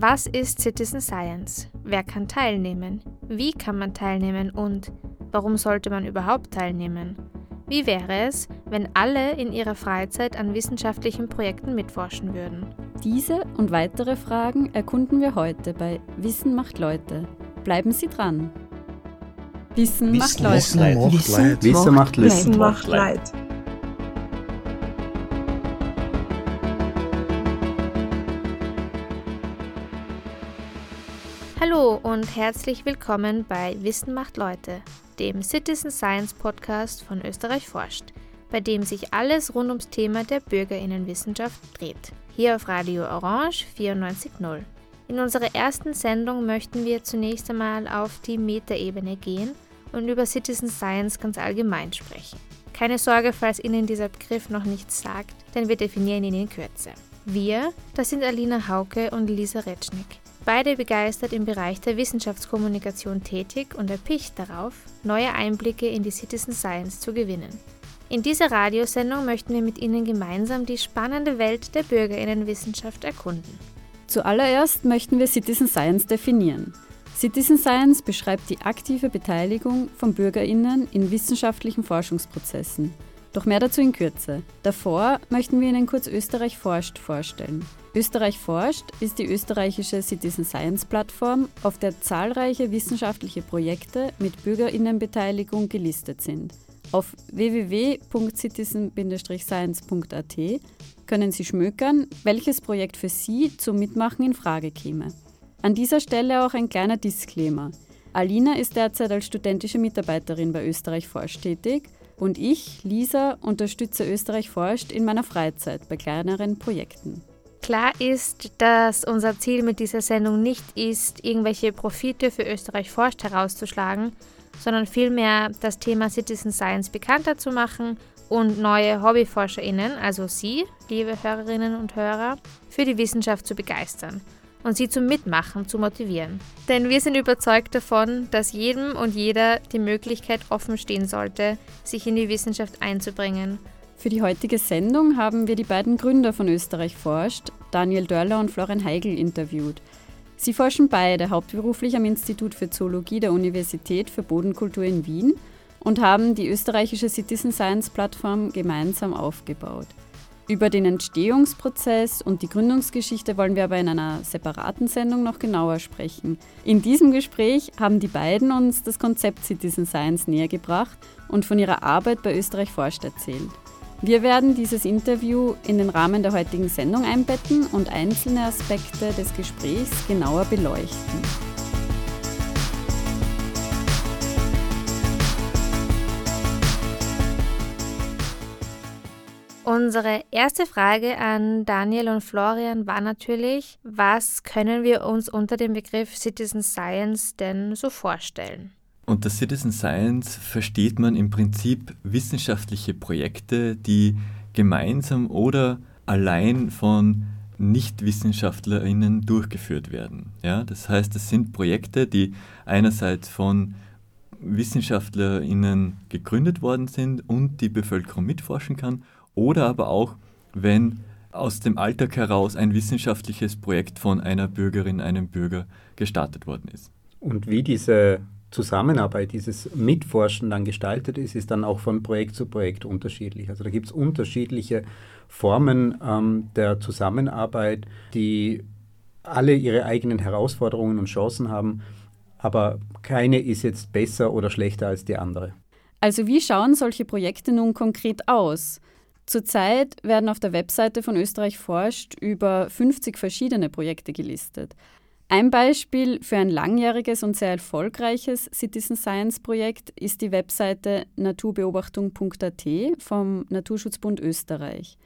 Was ist Citizen Science? Wer kann teilnehmen? Wie kann man teilnehmen und warum sollte man überhaupt teilnehmen? Wie wäre es, wenn alle in ihrer Freizeit an wissenschaftlichen Projekten mitforschen würden? Diese und weitere Fragen erkunden wir heute bei Wissen macht Leute. Bleiben Sie dran. Wissen, Wissen macht Leute. Wissen macht Leid. Wissen macht Leid. Und herzlich willkommen bei Wissen macht Leute, dem Citizen Science Podcast von Österreich forscht, bei dem sich alles rund ums Thema der Bürgerinnenwissenschaft dreht. Hier auf Radio Orange 94.0. In unserer ersten Sendung möchten wir zunächst einmal auf die Metaebene gehen und über Citizen Science ganz allgemein sprechen. Keine Sorge, falls Ihnen dieser Begriff noch nichts sagt, denn wir definieren ihn in Kürze. Wir, das sind Alina Hauke und Lisa Retschnik beide begeistert im Bereich der Wissenschaftskommunikation tätig und erpicht darauf, neue Einblicke in die Citizen Science zu gewinnen. In dieser Radiosendung möchten wir mit Ihnen gemeinsam die spannende Welt der Bürgerinnenwissenschaft erkunden. Zuallererst möchten wir Citizen Science definieren. Citizen Science beschreibt die aktive Beteiligung von Bürgerinnen in wissenschaftlichen Forschungsprozessen. Doch mehr dazu in Kürze. Davor möchten wir Ihnen kurz Österreich forscht vorstellen. Österreich forscht ist die österreichische Citizen Science Plattform, auf der zahlreiche wissenschaftliche Projekte mit Bürgerinnenbeteiligung gelistet sind. Auf www.citizen-science.at können Sie schmökern, welches Projekt für Sie zum Mitmachen in Frage käme. An dieser Stelle auch ein kleiner Disclaimer. Alina ist derzeit als studentische Mitarbeiterin bei Österreich Forscht tätig und ich, Lisa, unterstütze Österreich Forscht in meiner Freizeit bei kleineren Projekten. Klar ist, dass unser Ziel mit dieser Sendung nicht ist, irgendwelche Profite für Österreich forscht herauszuschlagen, sondern vielmehr das Thema Citizen Science bekannter zu machen und neue HobbyforscherInnen, also Sie, liebe Hörerinnen und Hörer, für die Wissenschaft zu begeistern und sie zum Mitmachen zu motivieren. Denn wir sind überzeugt davon, dass jedem und jeder die Möglichkeit offen stehen sollte, sich in die Wissenschaft einzubringen für die heutige Sendung haben wir die beiden Gründer von Österreich forscht, Daniel Dörler und Florian Heigl, interviewt. Sie forschen beide hauptberuflich am Institut für Zoologie der Universität für Bodenkultur in Wien und haben die österreichische Citizen Science Plattform gemeinsam aufgebaut. Über den Entstehungsprozess und die Gründungsgeschichte wollen wir aber in einer separaten Sendung noch genauer sprechen. In diesem Gespräch haben die beiden uns das Konzept Citizen Science näher gebracht und von ihrer Arbeit bei Österreich forscht erzählt. Wir werden dieses Interview in den Rahmen der heutigen Sendung einbetten und einzelne Aspekte des Gesprächs genauer beleuchten. Unsere erste Frage an Daniel und Florian war natürlich, was können wir uns unter dem Begriff Citizen Science denn so vorstellen? Unter Citizen Science versteht man im Prinzip wissenschaftliche Projekte, die gemeinsam oder allein von NichtwissenschaftlerInnen durchgeführt werden. Ja, das heißt, es sind Projekte, die einerseits von WissenschaftlerInnen gegründet worden sind und die Bevölkerung mitforschen kann, oder aber auch, wenn aus dem Alltag heraus ein wissenschaftliches Projekt von einer Bürgerin, einem Bürger gestartet worden ist. Und wie diese Zusammenarbeit, dieses Mitforschen dann gestaltet ist, ist dann auch von Projekt zu Projekt unterschiedlich. Also da gibt es unterschiedliche Formen ähm, der Zusammenarbeit, die alle ihre eigenen Herausforderungen und Chancen haben, aber keine ist jetzt besser oder schlechter als die andere. Also wie schauen solche Projekte nun konkret aus? Zurzeit werden auf der Webseite von Österreich forscht über 50 verschiedene Projekte gelistet. Ein Beispiel für ein langjähriges und sehr erfolgreiches Citizen Science Projekt ist die Webseite naturbeobachtung.at vom Naturschutzbund Österreich.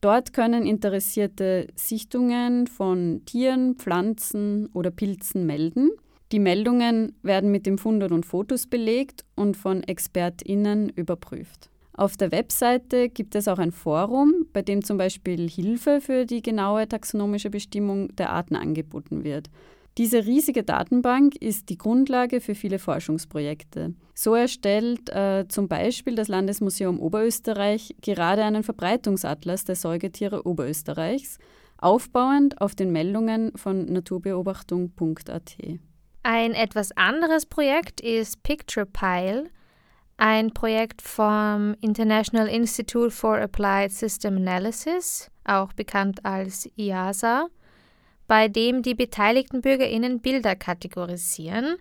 Dort können Interessierte Sichtungen von Tieren, Pflanzen oder Pilzen melden. Die Meldungen werden mit dem Fundort und Fotos belegt und von ExpertInnen überprüft. Auf der Webseite gibt es auch ein Forum, bei dem zum Beispiel Hilfe für die genaue taxonomische Bestimmung der Arten angeboten wird. Diese riesige Datenbank ist die Grundlage für viele Forschungsprojekte. So erstellt äh, zum Beispiel das Landesmuseum Oberösterreich gerade einen Verbreitungsatlas der Säugetiere Oberösterreichs, aufbauend auf den Meldungen von naturbeobachtung.at. Ein etwas anderes Projekt ist PicturePile, ein Projekt vom International Institute for Applied System Analysis, auch bekannt als IASA, bei dem die beteiligten Bürgerinnen Bilder kategorisieren.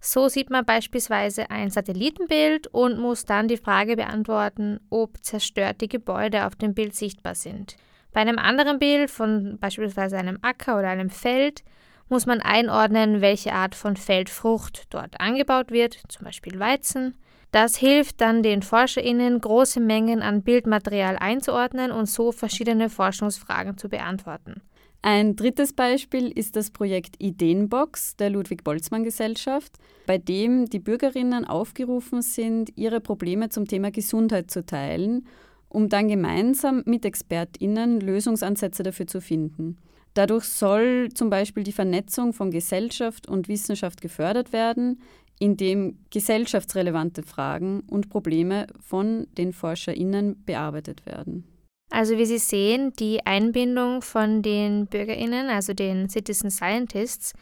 So sieht man beispielsweise ein Satellitenbild und muss dann die Frage beantworten, ob zerstörte Gebäude auf dem Bild sichtbar sind. Bei einem anderen Bild von beispielsweise einem Acker oder einem Feld muss man einordnen, welche Art von Feldfrucht dort angebaut wird, zum Beispiel Weizen. Das hilft dann den ForscherInnen, große Mengen an Bildmaterial einzuordnen und so verschiedene Forschungsfragen zu beantworten. Ein drittes Beispiel ist das Projekt Ideenbox der Ludwig-Boltzmann-Gesellschaft, bei dem die Bürgerinnen aufgerufen sind, ihre Probleme zum Thema Gesundheit zu teilen, um dann gemeinsam mit ExpertInnen Lösungsansätze dafür zu finden. Dadurch soll zum Beispiel die Vernetzung von Gesellschaft und Wissenschaft gefördert werden, indem gesellschaftsrelevante Fragen und Probleme von den ForscherInnen bearbeitet werden. Also wie Sie sehen, die Einbindung von den Bürgerinnen, also den Citizen Scientists,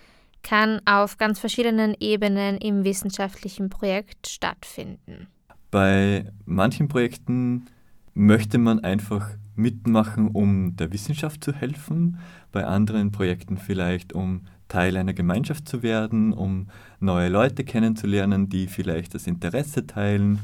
kann auf ganz verschiedenen Ebenen im wissenschaftlichen Projekt stattfinden. Bei manchen Projekten möchte man einfach mitmachen, um der Wissenschaft zu helfen, bei anderen Projekten vielleicht, um Teil einer Gemeinschaft zu werden, um neue Leute kennenzulernen, die vielleicht das Interesse teilen.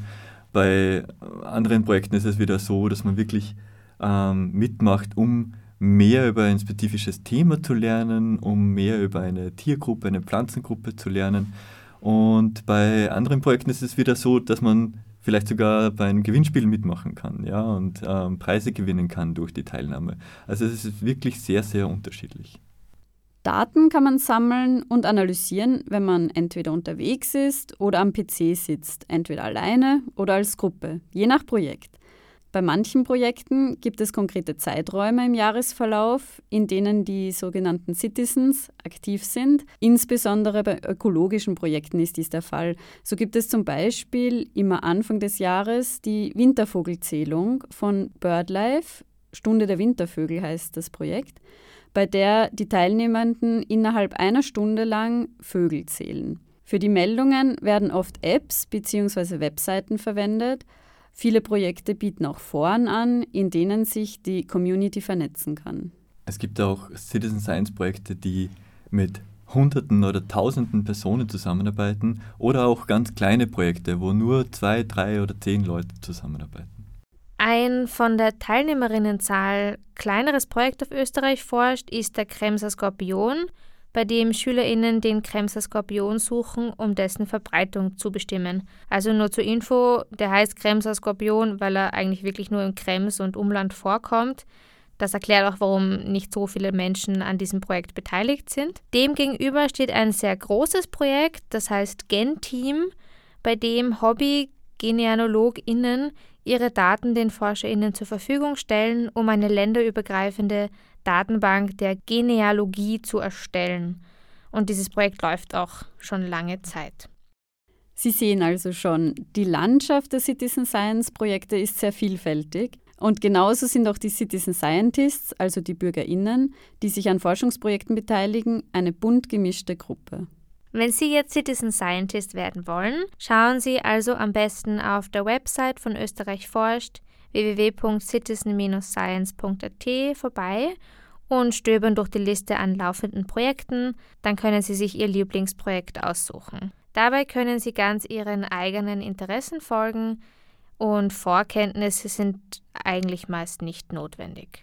Bei anderen Projekten ist es wieder so, dass man wirklich ähm, mitmacht, um mehr über ein spezifisches Thema zu lernen, um mehr über eine Tiergruppe, eine Pflanzengruppe zu lernen. Und bei anderen Projekten ist es wieder so, dass man vielleicht sogar bei einem Gewinnspiel mitmachen kann ja, und ähm, Preise gewinnen kann durch die Teilnahme. Also es ist wirklich sehr, sehr unterschiedlich. Daten kann man sammeln und analysieren, wenn man entweder unterwegs ist oder am PC sitzt, entweder alleine oder als Gruppe, je nach Projekt. Bei manchen Projekten gibt es konkrete Zeiträume im Jahresverlauf, in denen die sogenannten Citizens aktiv sind. Insbesondere bei ökologischen Projekten ist dies der Fall. So gibt es zum Beispiel immer Anfang des Jahres die Wintervogelzählung von BirdLife. Stunde der Wintervögel heißt das Projekt, bei der die Teilnehmenden innerhalb einer Stunde lang Vögel zählen. Für die Meldungen werden oft Apps bzw. Webseiten verwendet Viele Projekte bieten auch Foren an, in denen sich die Community vernetzen kann. Es gibt auch Citizen Science Projekte, die mit Hunderten oder Tausenden Personen zusammenarbeiten oder auch ganz kleine Projekte, wo nur zwei, drei oder zehn Leute zusammenarbeiten. Ein von der Teilnehmerinnenzahl kleineres Projekt auf Österreich forscht ist der Kremser Skorpion, bei dem SchülerInnen den Kremser Skorpion suchen, um dessen Verbreitung zu bestimmen. Also nur zur Info, der heißt Kremser Skorpion, weil er eigentlich wirklich nur im Krems und Umland vorkommt. Das erklärt auch, warum nicht so viele Menschen an diesem Projekt beteiligt sind. Demgegenüber steht ein sehr großes Projekt, das heißt GenTeam, bei dem Hobby-GenealogInnen ihre Daten den ForscherInnen zur Verfügung stellen, um eine länderübergreifende Datenbank der Genealogie zu erstellen. Und dieses Projekt läuft auch schon lange Zeit. Sie sehen also schon, die Landschaft der Citizen Science Projekte ist sehr vielfältig. Und genauso sind auch die Citizen Scientists, also die Bürgerinnen, die sich an Forschungsprojekten beteiligen, eine bunt gemischte Gruppe. Wenn Sie jetzt Citizen Scientist werden wollen, schauen Sie also am besten auf der Website von Österreich forscht www.citizen-science.at vorbei und stöbern durch die Liste an laufenden Projekten, dann können Sie sich Ihr Lieblingsprojekt aussuchen. Dabei können Sie ganz Ihren eigenen Interessen folgen und Vorkenntnisse sind eigentlich meist nicht notwendig.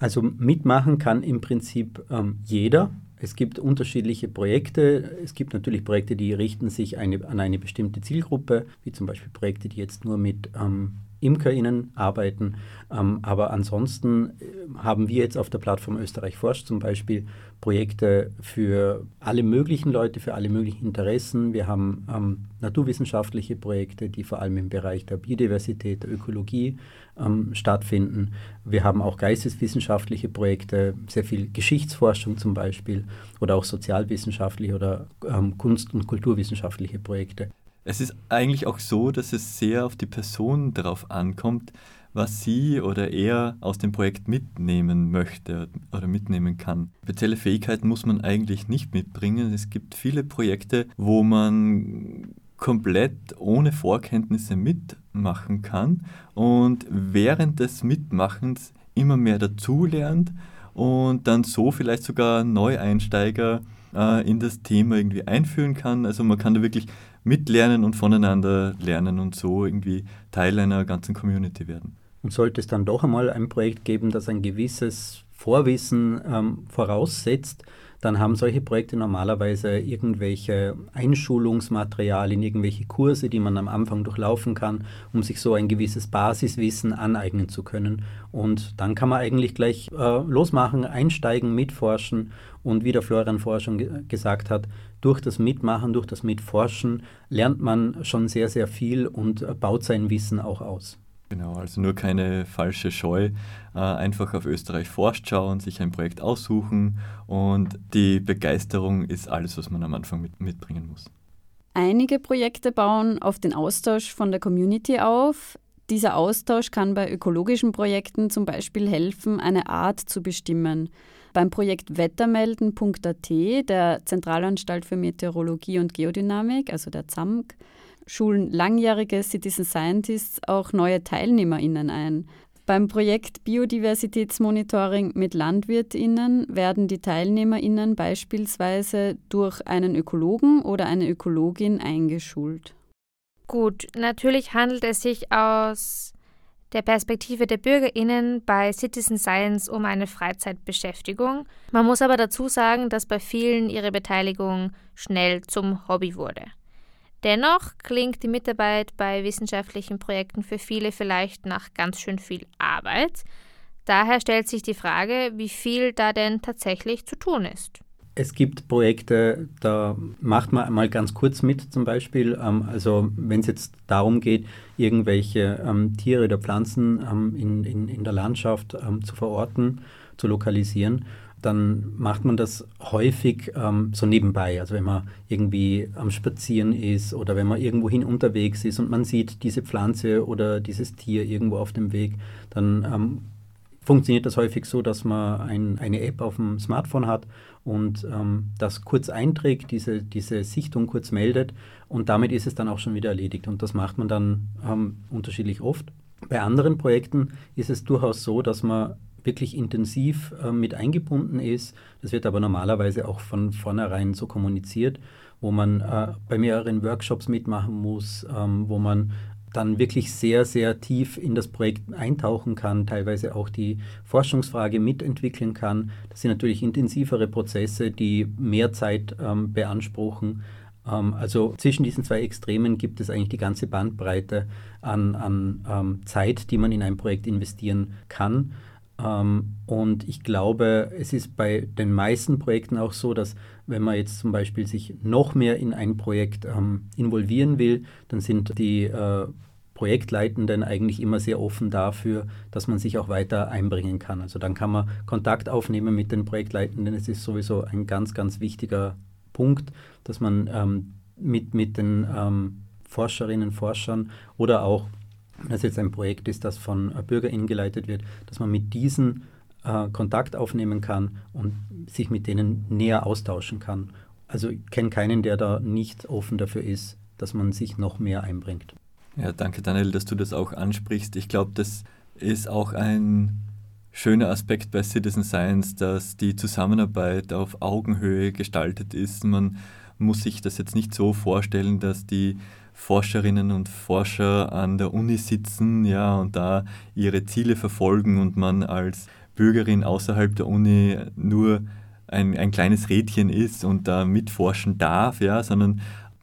Also mitmachen kann im Prinzip ähm, jeder. Es gibt unterschiedliche Projekte. Es gibt natürlich Projekte, die richten sich eine, an eine bestimmte Zielgruppe, wie zum Beispiel Projekte, die jetzt nur mit ähm, ImkerInnen arbeiten. Ähm, aber ansonsten äh, haben wir jetzt auf der Plattform Österreich forscht zum Beispiel Projekte für alle möglichen Leute, für alle möglichen Interessen. Wir haben ähm, naturwissenschaftliche Projekte, die vor allem im Bereich der Biodiversität, der Ökologie ähm, stattfinden. Wir haben auch geisteswissenschaftliche Projekte, sehr viel Geschichtsforschung zum Beispiel oder auch sozialwissenschaftliche oder ähm, kunst- und kulturwissenschaftliche Projekte. Es ist eigentlich auch so, dass es sehr auf die Person darauf ankommt, was sie oder er aus dem Projekt mitnehmen möchte oder mitnehmen kann. Spezielle Fähigkeiten muss man eigentlich nicht mitbringen. Es gibt viele Projekte, wo man komplett ohne Vorkenntnisse mitmachen kann und während des Mitmachens immer mehr dazulernt und dann so vielleicht sogar Neueinsteiger äh, in das Thema irgendwie einführen kann. Also man kann da wirklich mitlernen und voneinander lernen und so irgendwie Teil einer ganzen Community werden. Und sollte es dann doch einmal ein Projekt geben, das ein gewisses Vorwissen ähm, voraussetzt, dann haben solche Projekte normalerweise irgendwelche Einschulungsmaterialien, irgendwelche Kurse, die man am Anfang durchlaufen kann, um sich so ein gewisses Basiswissen aneignen zu können. Und dann kann man eigentlich gleich äh, losmachen, einsteigen, mitforschen und wie der Florian vorher schon ge gesagt hat, durch das Mitmachen, durch das Mitforschen lernt man schon sehr, sehr viel und baut sein Wissen auch aus. Genau, also nur keine falsche Scheu. Äh, einfach auf Österreich forscht schauen, sich ein Projekt aussuchen und die Begeisterung ist alles, was man am Anfang mit, mitbringen muss. Einige Projekte bauen auf den Austausch von der Community auf. Dieser Austausch kann bei ökologischen Projekten zum Beispiel helfen, eine Art zu bestimmen. Beim Projekt Wettermelden.at der Zentralanstalt für Meteorologie und Geodynamik, also der ZAMK, schulen langjährige Citizen Scientists auch neue TeilnehmerInnen ein. Beim Projekt Biodiversitätsmonitoring mit LandwirtInnen werden die TeilnehmerInnen beispielsweise durch einen Ökologen oder eine Ökologin eingeschult. Gut, natürlich handelt es sich aus der Perspektive der BürgerInnen bei Citizen Science um eine Freizeitbeschäftigung. Man muss aber dazu sagen, dass bei vielen ihre Beteiligung schnell zum Hobby wurde. Dennoch klingt die Mitarbeit bei wissenschaftlichen Projekten für viele vielleicht nach ganz schön viel Arbeit. Daher stellt sich die Frage, wie viel da denn tatsächlich zu tun ist. Es gibt Projekte, da macht man mal ganz kurz mit zum Beispiel. Ähm, also wenn es jetzt darum geht, irgendwelche ähm, Tiere oder Pflanzen ähm, in, in, in der Landschaft zu verorten, zu lokalisieren dann macht man das häufig ähm, so nebenbei. Also wenn man irgendwie am Spazieren ist oder wenn man irgendwohin unterwegs ist und man sieht diese Pflanze oder dieses Tier irgendwo auf dem Weg, dann ähm, funktioniert das häufig so, dass man ein, eine App auf dem Smartphone hat und ähm, das kurz einträgt, diese, diese Sichtung kurz meldet und damit ist es dann auch schon wieder erledigt. Und das macht man dann ähm, unterschiedlich oft. Bei anderen Projekten ist es durchaus so, dass man wirklich intensiv äh, mit eingebunden ist. Das wird aber normalerweise auch von vornherein so kommuniziert, wo man äh, bei mehreren Workshops mitmachen muss, ähm, wo man dann wirklich sehr, sehr tief in das Projekt eintauchen kann, teilweise auch die Forschungsfrage mitentwickeln kann. Das sind natürlich intensivere Prozesse, die mehr Zeit ähm, beanspruchen. Ähm, also zwischen diesen zwei Extremen gibt es eigentlich die ganze Bandbreite an, an ähm, Zeit, die man in ein Projekt investieren kann. Ähm, und ich glaube, es ist bei den meisten Projekten auch so, dass wenn man jetzt zum Beispiel sich noch mehr in ein Projekt ähm, involvieren will, dann sind die äh, Projektleitenden eigentlich immer sehr offen dafür, dass man sich auch weiter einbringen kann. Also dann kann man Kontakt aufnehmen mit den Projektleitenden. Es ist sowieso ein ganz, ganz wichtiger Punkt, dass man ähm, mit, mit den ähm, Forscherinnen, Forschern oder auch das jetzt ein Projekt ist, das von äh, BürgerInnen geleitet wird, dass man mit diesen äh, Kontakt aufnehmen kann und sich mit denen näher austauschen kann. Also ich kenne keinen, der da nicht offen dafür ist, dass man sich noch mehr einbringt. Ja, danke Daniel, dass du das auch ansprichst. Ich glaube, das ist auch ein schöner Aspekt bei Citizen Science, dass die Zusammenarbeit auf Augenhöhe gestaltet ist. Man muss sich das jetzt nicht so vorstellen, dass die Forscherinnen und Forscher an der Uni sitzen, ja, und da ihre Ziele verfolgen und man als Bürgerin außerhalb der Uni nur ein, ein kleines Rädchen ist und da mitforschen darf, ja, sondern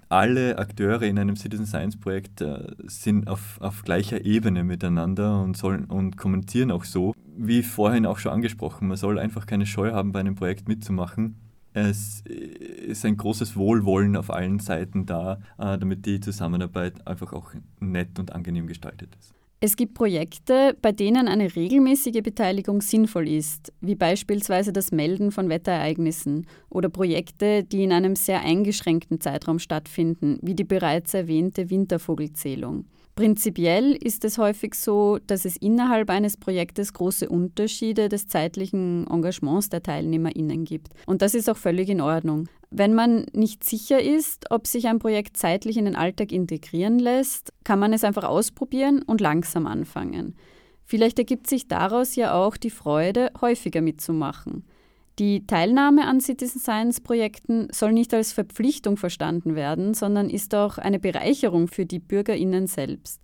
alle Akteure in einem Citizen Science Projekt äh, sind auf, auf gleicher Ebene miteinander und sollen und kommunizieren auch so. Wie vorhin auch schon angesprochen, man soll einfach keine Scheu haben, bei einem Projekt mitzumachen es ist ein großes Wohlwollen auf allen Seiten da, äh, damit die Zusammenarbeit einfach auch nett und angenehm gestaltet ist. Es gibt Projekte, bei denen eine regelmäßige Beteiligung sinnvoll ist, wie beispielsweise das Melden von Wetterereignissen oder Projekte, die in einem sehr eingeschränkten Zeitraum stattfinden, wie die bereits erwähnte Wintervogelzählung. Prinzipiell ist es häufig so, dass es innerhalb eines Projektes große Unterschiede des zeitlichen Engagements der TeilnehmerInnen gibt. Und das ist auch völlig in Ordnung. Wenn man nicht sicher ist, ob sich ein Projekt zeitlich in den Alltag integrieren lässt, kann man es einfach ausprobieren und langsam anfangen. Vielleicht ergibt sich daraus ja auch die Freude, häufiger mitzumachen. Die Teilnahme an Citizen Science Projekten soll nicht als Verpflichtung verstanden werden, sondern ist auch eine Bereicherung für die Bürgerinnen selbst.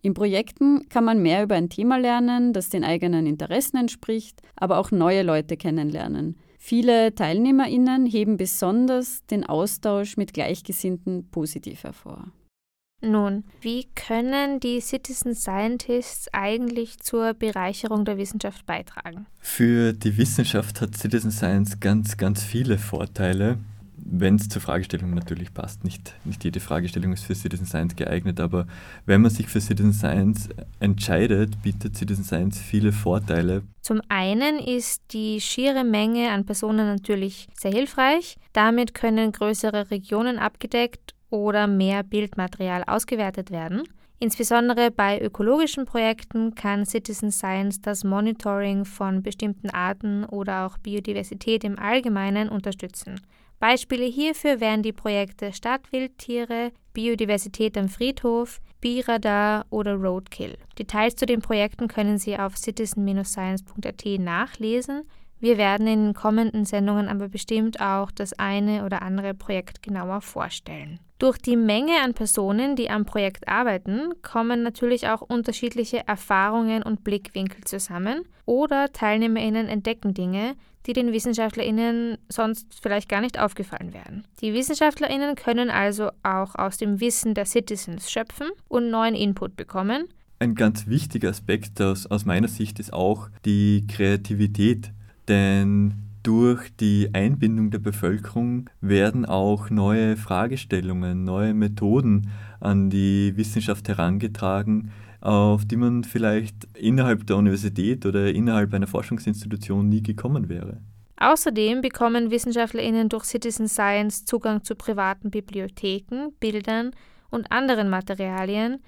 In Projekten kann man mehr über ein Thema lernen, das den eigenen Interessen entspricht, aber auch neue Leute kennenlernen. Viele Teilnehmerinnen heben besonders den Austausch mit Gleichgesinnten positiv hervor. Nun, wie können die Citizen Scientists eigentlich zur Bereicherung der Wissenschaft beitragen? Für die Wissenschaft hat Citizen Science ganz, ganz viele Vorteile, wenn es zur Fragestellung natürlich passt. Nicht, nicht jede Fragestellung ist für Citizen Science geeignet, aber wenn man sich für Citizen Science entscheidet, bietet Citizen Science viele Vorteile. Zum einen ist die schiere Menge an Personen natürlich sehr hilfreich. Damit können größere Regionen abgedeckt oder mehr Bildmaterial ausgewertet werden. Insbesondere bei ökologischen Projekten kann Citizen Science das Monitoring von bestimmten Arten oder auch Biodiversität im Allgemeinen unterstützen. Beispiele hierfür wären die Projekte Stadtwildtiere, Biodiversität am Friedhof, Biradar oder Roadkill. Details zu den Projekten können Sie auf citizen-science.at nachlesen. Wir werden in den kommenden Sendungen aber bestimmt auch das eine oder andere Projekt genauer vorstellen. Durch die Menge an Personen, die am Projekt arbeiten, kommen natürlich auch unterschiedliche Erfahrungen und Blickwinkel zusammen oder Teilnehmerinnen entdecken Dinge, die den Wissenschaftlerinnen sonst vielleicht gar nicht aufgefallen wären. Die Wissenschaftlerinnen können also auch aus dem Wissen der Citizens schöpfen und neuen Input bekommen. Ein ganz wichtiger Aspekt aus, aus meiner Sicht ist auch die Kreativität denn durch die Einbindung der Bevölkerung werden auch neue Fragestellungen, neue Methoden an die Wissenschaft herangetragen, auf die man vielleicht innerhalb der Universität oder innerhalb einer Forschungsinstitution nie gekommen wäre. Außerdem bekommen Wissenschaftlerinnen durch Citizen Science Zugang zu privaten Bibliotheken, Bildern und anderen Materialien,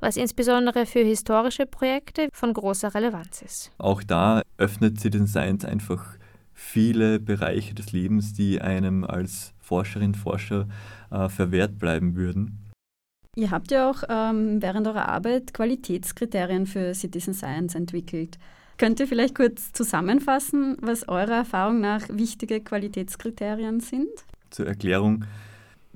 was insbesondere für historische Projekte von großer Relevanz ist. Auch da öffnet Citizen Science einfach viele Bereiche des Lebens, die einem als Forscherin, Forscher äh, verwehrt bleiben würden. Ihr habt ja auch ähm, während eurer Arbeit Qualitätskriterien für Citizen Science entwickelt. Könnt ihr vielleicht kurz zusammenfassen, was eurer Erfahrung nach wichtige Qualitätskriterien sind? Zur Erklärung,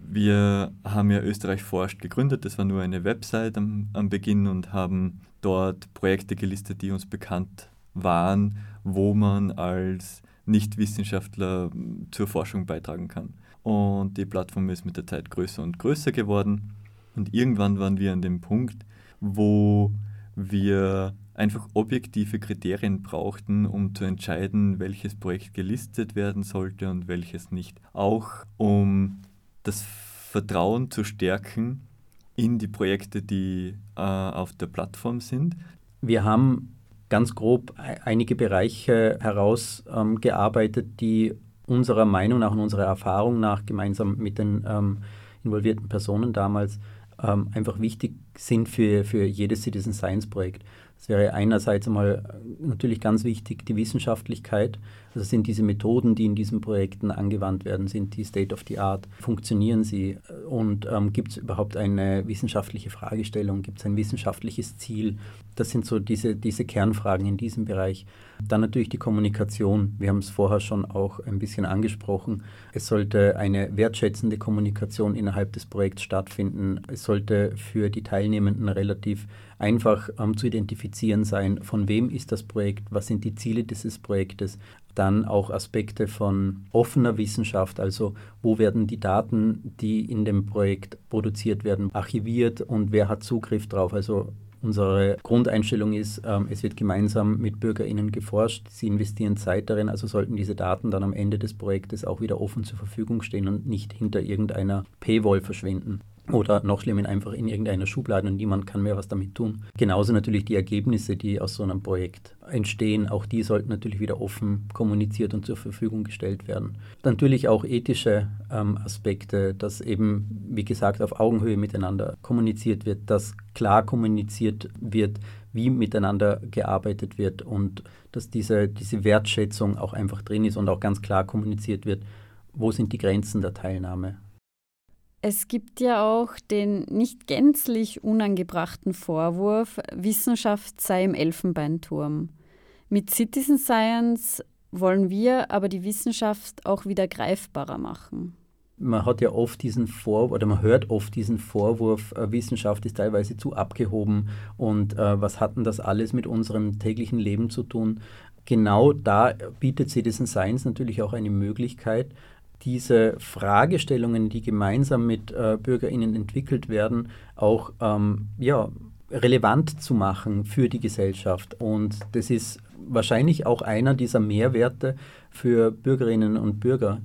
wir haben ja Österreich forscht gegründet. Das war nur eine Website am, am Beginn und haben dort Projekte gelistet, die uns bekannt waren, wo man als Nichtwissenschaftler zur Forschung beitragen kann. Und die Plattform ist mit der Zeit größer und größer geworden. Und irgendwann waren wir an dem Punkt, wo wir einfach objektive Kriterien brauchten, um zu entscheiden, welches Projekt gelistet werden sollte und welches nicht. Auch um das Vertrauen zu stärken in die Projekte, die äh, auf der Plattform sind. Wir haben ganz grob e-, einige Bereiche herausgearbeitet, ähm, die unserer Meinung nach und unserer Erfahrung nach gemeinsam mit den ähm, involvierten Personen damals ähm, einfach wichtig sind für, für jedes Citizen Science Projekt. Es wäre einerseits einmal natürlich ganz wichtig die Wissenschaftlichkeit. Also sind diese Methoden, die in diesen Projekten angewandt werden, sind die State of the Art? Funktionieren sie? Und ähm, gibt es überhaupt eine wissenschaftliche Fragestellung? Gibt es ein wissenschaftliches Ziel? Das sind so diese, diese Kernfragen in diesem Bereich. Dann natürlich die Kommunikation. Wir haben es vorher schon auch ein bisschen angesprochen. Es sollte eine wertschätzende Kommunikation innerhalb des Projekts stattfinden. Es sollte für die Teilnehmenden relativ einfach ähm, zu identifizieren sein, von wem ist das Projekt, was sind die Ziele dieses Projektes. Dann auch Aspekte von offener Wissenschaft, also wo werden die Daten, die in dem Projekt produziert werden, archiviert und wer hat Zugriff drauf. Also Unsere Grundeinstellung ist, ähm, es wird gemeinsam mit BürgerInnen geforscht. Sie investieren Zeit darin, also sollten diese Daten dann am Ende des Projektes auch wieder offen zur Verfügung stehen und nicht hinter irgendeiner Paywall verschwinden. Oder noch schlimmer einfach in irgendeiner Schublade und niemand kann mehr was damit tun. Genauso natürlich die Ergebnisse, die aus so einem Projekt entstehen, auch die sollten natürlich wieder offen kommuniziert und zur Verfügung gestellt werden. Natürlich auch ethische ähm, Aspekte, dass eben, wie gesagt, auf Augenhöhe miteinander kommuniziert wird, dass klar kommuniziert wird, wie miteinander gearbeitet wird und dass diese, diese Wertschätzung auch einfach drin ist und auch ganz klar kommuniziert wird, wo sind die Grenzen der Teilnahme. Es gibt ja auch den nicht gänzlich unangebrachten Vorwurf, Wissenschaft sei im Elfenbeinturm. Mit Citizen Science wollen wir aber die Wissenschaft auch wieder greifbarer machen. Man hat ja oft diesen Vorwurf, oder man hört oft diesen Vorwurf, äh, Wissenschaft ist teilweise zu abgehoben und äh, was hat denn das alles mit unserem täglichen Leben zu tun? Genau da bietet Citizen Science natürlich auch eine Möglichkeit, diese Fragestellungen, die gemeinsam mit äh, BürgerInnen entwickelt werden, auch ähm, ja, relevant zu machen für die Gesellschaft. Und das ist wahrscheinlich auch einer dieser Mehrwerte für Bürgerinnen und Bürger,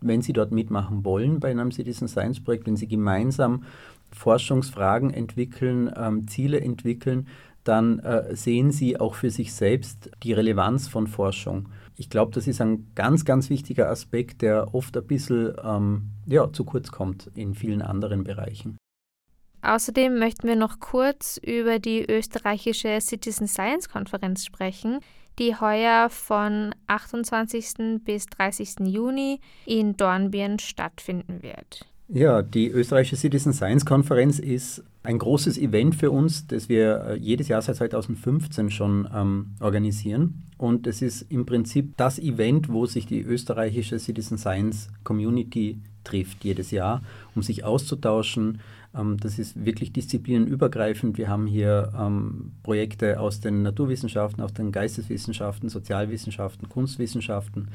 wenn sie dort mitmachen wollen bei einem Citizen Science Projekt, wenn sie gemeinsam Forschungsfragen entwickeln, ähm, Ziele entwickeln, dann äh, sehen sie auch für sich selbst die Relevanz von Forschung. Ich glaube, das ist ein ganz, ganz wichtiger Aspekt, der oft ein bisschen ähm, ja, zu kurz kommt in vielen anderen Bereichen. Außerdem möchten wir noch kurz über die österreichische Citizen Science Konferenz sprechen, die heuer von 28. bis 30. Juni in Dornbirn stattfinden wird. Ja, die österreichische Citizen Science Konferenz ist ein großes Event für uns, das wir äh, jedes Jahr seit 2015 schon ähm, organisieren. Und es ist im Prinzip das Event, wo sich die österreichische Citizen Science Community trifft jedes Jahr, um sich auszutauschen. Ähm, das ist wirklich disziplinenübergreifend. Wir haben hier ähm, Projekte aus den Naturwissenschaften, aus den Geisteswissenschaften, Sozialwissenschaften, Kunstwissenschaften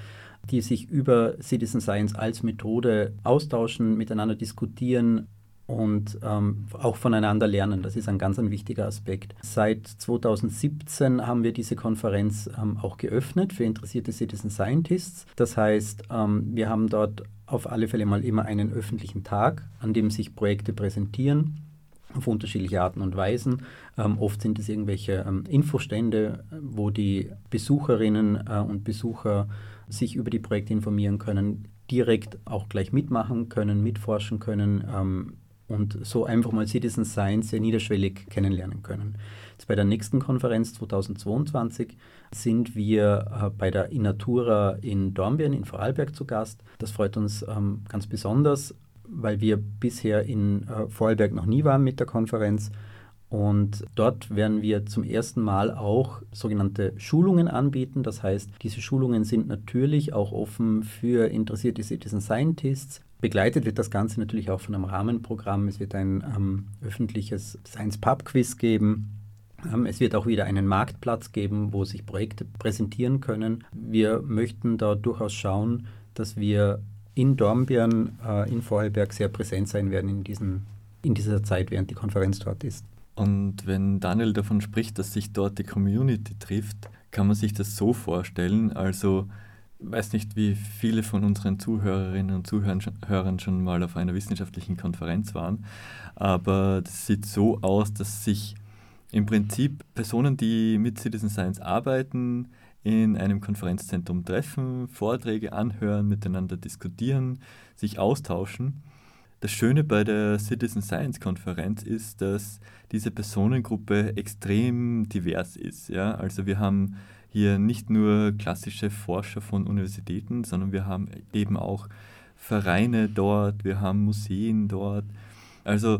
die sich über Citizen Science als Methode austauschen, miteinander diskutieren und ähm, auch voneinander lernen. Das ist ein ganz ein wichtiger Aspekt. Seit 2017 haben wir diese Konferenz ähm, auch geöffnet für interessierte Citizen Scientists. Das heißt, ähm, wir haben dort auf alle Fälle mal immer einen öffentlichen Tag, an dem sich Projekte präsentieren auf unterschiedliche Arten und Weisen. Ähm, oft sind es irgendwelche ähm, Infostände, wo die Besucherinnen äh, und Besucher sich über die Projekte informieren können, direkt auch gleich mitmachen können, mitforschen können ähm, und so einfach mal Citizen Science sehr niederschwellig kennenlernen können. Jetzt bei der nächsten Konferenz 2022 sind wir äh, bei der Innatura in Dornbirn in Vorarlberg zu Gast. Das freut uns ähm, ganz besonders, weil wir bisher in äh, Vorarlberg noch nie waren mit der Konferenz und dort werden wir zum ersten Mal auch sogenannte Schulungen anbieten. Das heißt, diese Schulungen sind natürlich auch offen für interessierte Citizen Scientists. Begleitet wird das Ganze natürlich auch von einem Rahmenprogramm. Es wird ein ähm, öffentliches Science Pub Quiz geben. Ähm, es wird auch wieder einen Marktplatz geben, wo sich Projekte präsentieren können. Wir möchten da durchaus schauen, dass wir in Dornbirn, äh, in Vorarlberg sehr präsent sein werden in, diesen, in dieser Zeit, während die Konferenz dort ist. Und wenn Daniel davon spricht, dass sich dort die Community trifft, kann man sich das so vorstellen. Also, weiß nicht, wie viele von unseren Zuhörerinnen und Zuhörern schon mal auf einer wissenschaftlichen Konferenz waren, aber das sieht so aus, dass sich im Prinzip Personen, die mit Citizen Science arbeiten, in einem Konferenzzentrum treffen, Vorträge anhören, miteinander diskutieren, sich austauschen das Schöne bei der Citizen Science Konferenz ist, dass diese Personengruppe extrem divers ist. Ja? Also wir haben hier nicht nur klassische Forscher von Universitäten, sondern wir haben eben auch Vereine dort, wir haben Museen dort. Also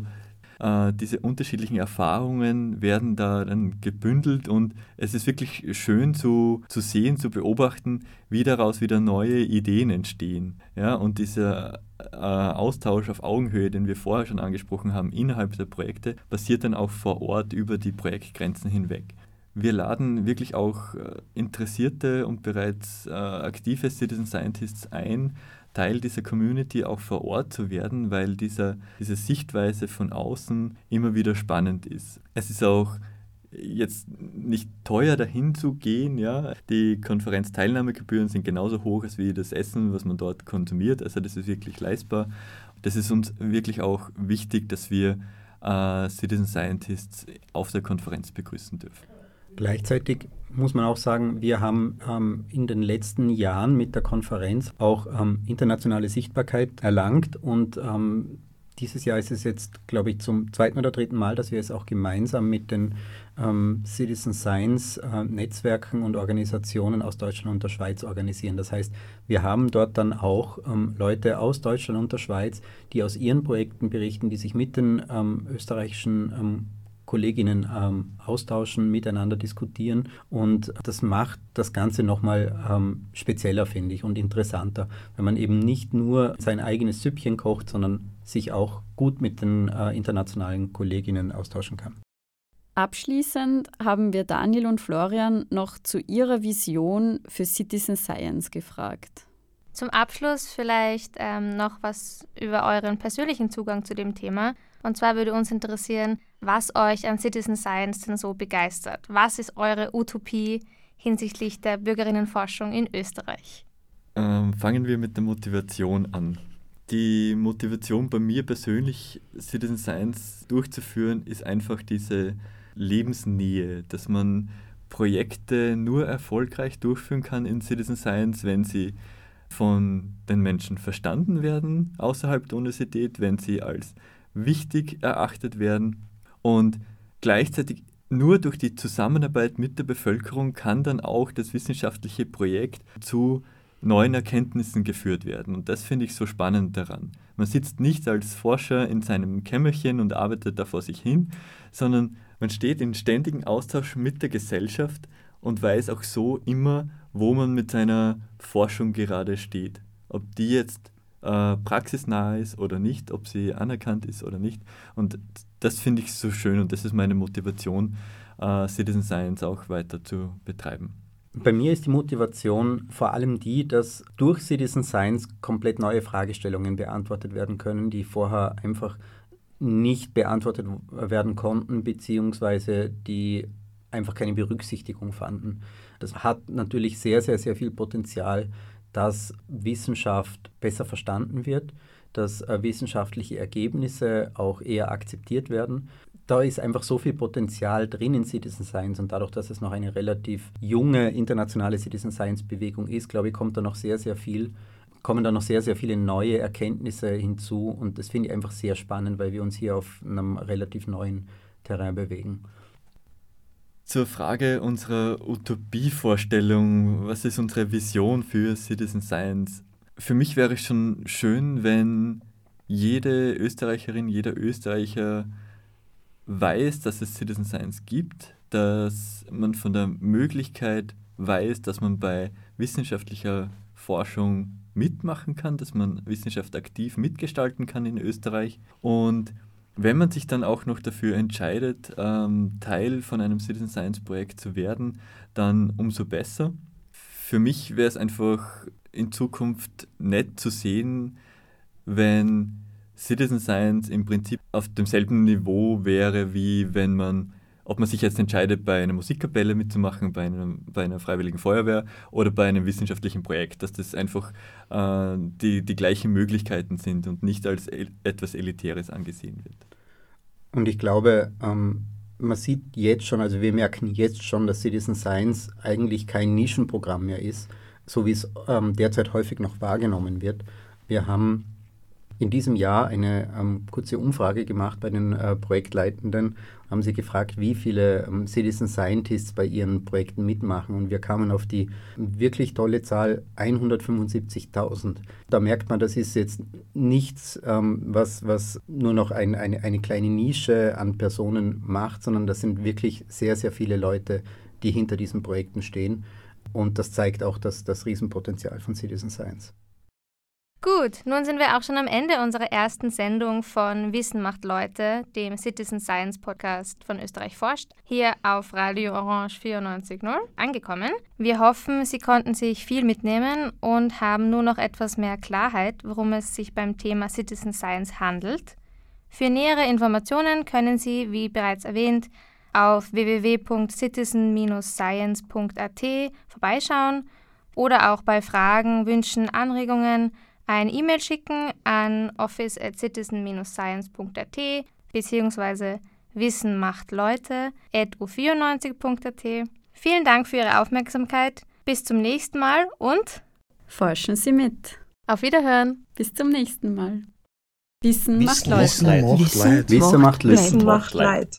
äh, diese unterschiedlichen Erfahrungen werden da dann gebündelt und es ist wirklich schön zu, zu sehen, zu beobachten, wie daraus wieder neue Ideen entstehen. Ja, und dieser äh, Austausch auf Augenhöhe, den wir vorher schon angesprochen haben, innerhalb der Projekte, passiert dann auch vor Ort über die Projektgrenzen hinweg. Wir laden wirklich auch äh, interessierte und bereits äh, aktive Citizen Scientists ein, Teil dieser Community auch vor Ort zu werden, weil dieser, diese Sichtweise von außen immer wieder spannend ist. Es ist auch jetzt nicht teuer dahin zu gehen. Ja. Die Konferenzteilnahmegebühren sind genauso hoch als wie das Essen, was man dort konsumiert. Also das ist wirklich leistbar. das ist uns wirklich auch wichtig, dass wir äh, Citizen Scientists auf der Konferenz begrüßen dürfen. Gleichzeitig muss man auch sagen, wir haben ähm, in den letzten Jahren mit der Konferenz auch ähm, internationale Sichtbarkeit erlangt und ähm, dieses Jahr ist es jetzt, glaube ich, zum zweiten oder dritten Mal, dass wir es auch gemeinsam mit den ähm, Citizen Science äh, Netzwerken und Organisationen aus Deutschland und der Schweiz organisieren. Das heißt, wir haben dort dann auch ähm, Leute aus Deutschland und der Schweiz, die aus ihren Projekten berichten, die sich mit den ähm, österreichischen ähm, Kolleginnen ähm, austauschen, miteinander diskutieren und das macht das Ganze nochmal ähm, spezieller, finde ich, und interessanter, wenn man eben nicht nur sein eigenes Süppchen kocht, sondern sich auch gut mit den äh, internationalen Kolleginnen austauschen kann. Abschließend haben wir Daniel und Florian noch zu ihrer Vision für Citizen Science gefragt. Zum Abschluss vielleicht ähm, noch was über euren persönlichen Zugang zu dem Thema. Und zwar würde uns interessieren, was euch an Citizen Science denn so begeistert. Was ist eure Utopie hinsichtlich der Bürgerinnenforschung in Österreich? Ähm, fangen wir mit der Motivation an. Die Motivation bei mir persönlich, Citizen Science durchzuführen, ist einfach diese Lebensnähe, dass man Projekte nur erfolgreich durchführen kann in Citizen Science, wenn sie von den Menschen verstanden werden außerhalb der Universität, wenn sie als wichtig erachtet werden und gleichzeitig nur durch die Zusammenarbeit mit der Bevölkerung kann dann auch das wissenschaftliche Projekt zu neuen Erkenntnissen geführt werden. Und das finde ich so spannend daran. Man sitzt nicht als Forscher in seinem Kämmerchen und arbeitet da vor sich hin, sondern man steht in ständigem Austausch mit der Gesellschaft und weiß auch so immer, wo man mit seiner Forschung gerade steht. Ob die jetzt äh, praxisnah ist oder nicht, ob sie anerkannt ist oder nicht. Und das finde ich so schön und das ist meine Motivation, äh, Citizen Science auch weiter zu betreiben. Bei mir ist die Motivation vor allem die, dass durch Citizen Science komplett neue Fragestellungen beantwortet werden können, die vorher einfach nicht beantwortet werden konnten, beziehungsweise die einfach keine Berücksichtigung fanden. Das hat natürlich sehr, sehr, sehr viel Potenzial, dass Wissenschaft besser verstanden wird, dass äh, wissenschaftliche Ergebnisse auch eher akzeptiert werden. Da ist einfach so viel Potenzial drin in Citizen Science und dadurch, dass es noch eine relativ junge internationale Citizen Science Bewegung ist, glaube ich, kommt da noch sehr, sehr viel, kommen da noch sehr, sehr viele neue Erkenntnisse hinzu und das finde ich einfach sehr spannend, weil wir uns hier auf einem relativ neuen Terrain bewegen. Zur Frage unserer Utopievorstellung, was ist unsere Vision für Citizen Science? Für mich wäre es schon schön, wenn jede Österreicherin, jeder Österreicher weiß, dass es Citizen Science gibt, dass man von der Möglichkeit weiß, dass man bei wissenschaftlicher Forschung mitmachen kann, dass man Wissenschaft aktiv mitgestalten kann in Österreich und wenn man sich dann auch noch dafür entscheidet, ähm, Teil von einem Citizen Science Projekt zu werden, dann umso besser. Für mich wäre es einfach in Zukunft nett zu sehen, wenn Citizen Science im Prinzip auf demselben Niveau wäre, wie wenn man, ob man sich jetzt entscheidet, bei einer Musikkapelle mitzumachen, bei, einem, bei einer freiwilligen Feuerwehr oder bei einem wissenschaftlichen Projekt, dass das einfach äh, die, die gleichen Möglichkeiten sind und nicht als el etwas Elitäres angesehen wird. Und ich glaube, ähm, man sieht jetzt schon, also wir merken jetzt schon, dass Citizen Science eigentlich kein Nischenprogramm mehr ist, so wie es ähm, derzeit häufig noch wahrgenommen wird. Wir haben in diesem Jahr eine ähm, kurze Umfrage gemacht bei den äh, Projektleitenden, haben sie gefragt, wie viele ähm, Citizen Scientists bei ihren Projekten mitmachen. Und wir kamen auf die wirklich tolle Zahl 175.000. Da merkt man, das ist jetzt nichts, ähm, was, was nur noch ein, eine, eine kleine Nische an Personen macht, sondern das sind wirklich sehr, sehr viele Leute, die hinter diesen Projekten stehen. Und das zeigt auch das, das Riesenpotenzial von Citizen Science. Gut, nun sind wir auch schon am Ende unserer ersten Sendung von Wissen macht Leute, dem Citizen Science Podcast von Österreich forscht, hier auf Radio Orange 94.0 angekommen. Wir hoffen, Sie konnten sich viel mitnehmen und haben nur noch etwas mehr Klarheit, worum es sich beim Thema Citizen Science handelt. Für nähere Informationen können Sie, wie bereits erwähnt, auf www.citizen-science.at vorbeischauen oder auch bei Fragen, Wünschen, Anregungen eine E-Mail schicken an office at citizen-science.at bzw. Wissen macht Leute at u94.at. Vielen Dank für Ihre Aufmerksamkeit. Bis zum nächsten Mal und forschen Sie mit. Auf Wiederhören. Bis zum nächsten Mal. Wissen, Wissen macht Leute. macht Leid. Wissen macht Leid. Wissen macht Leid.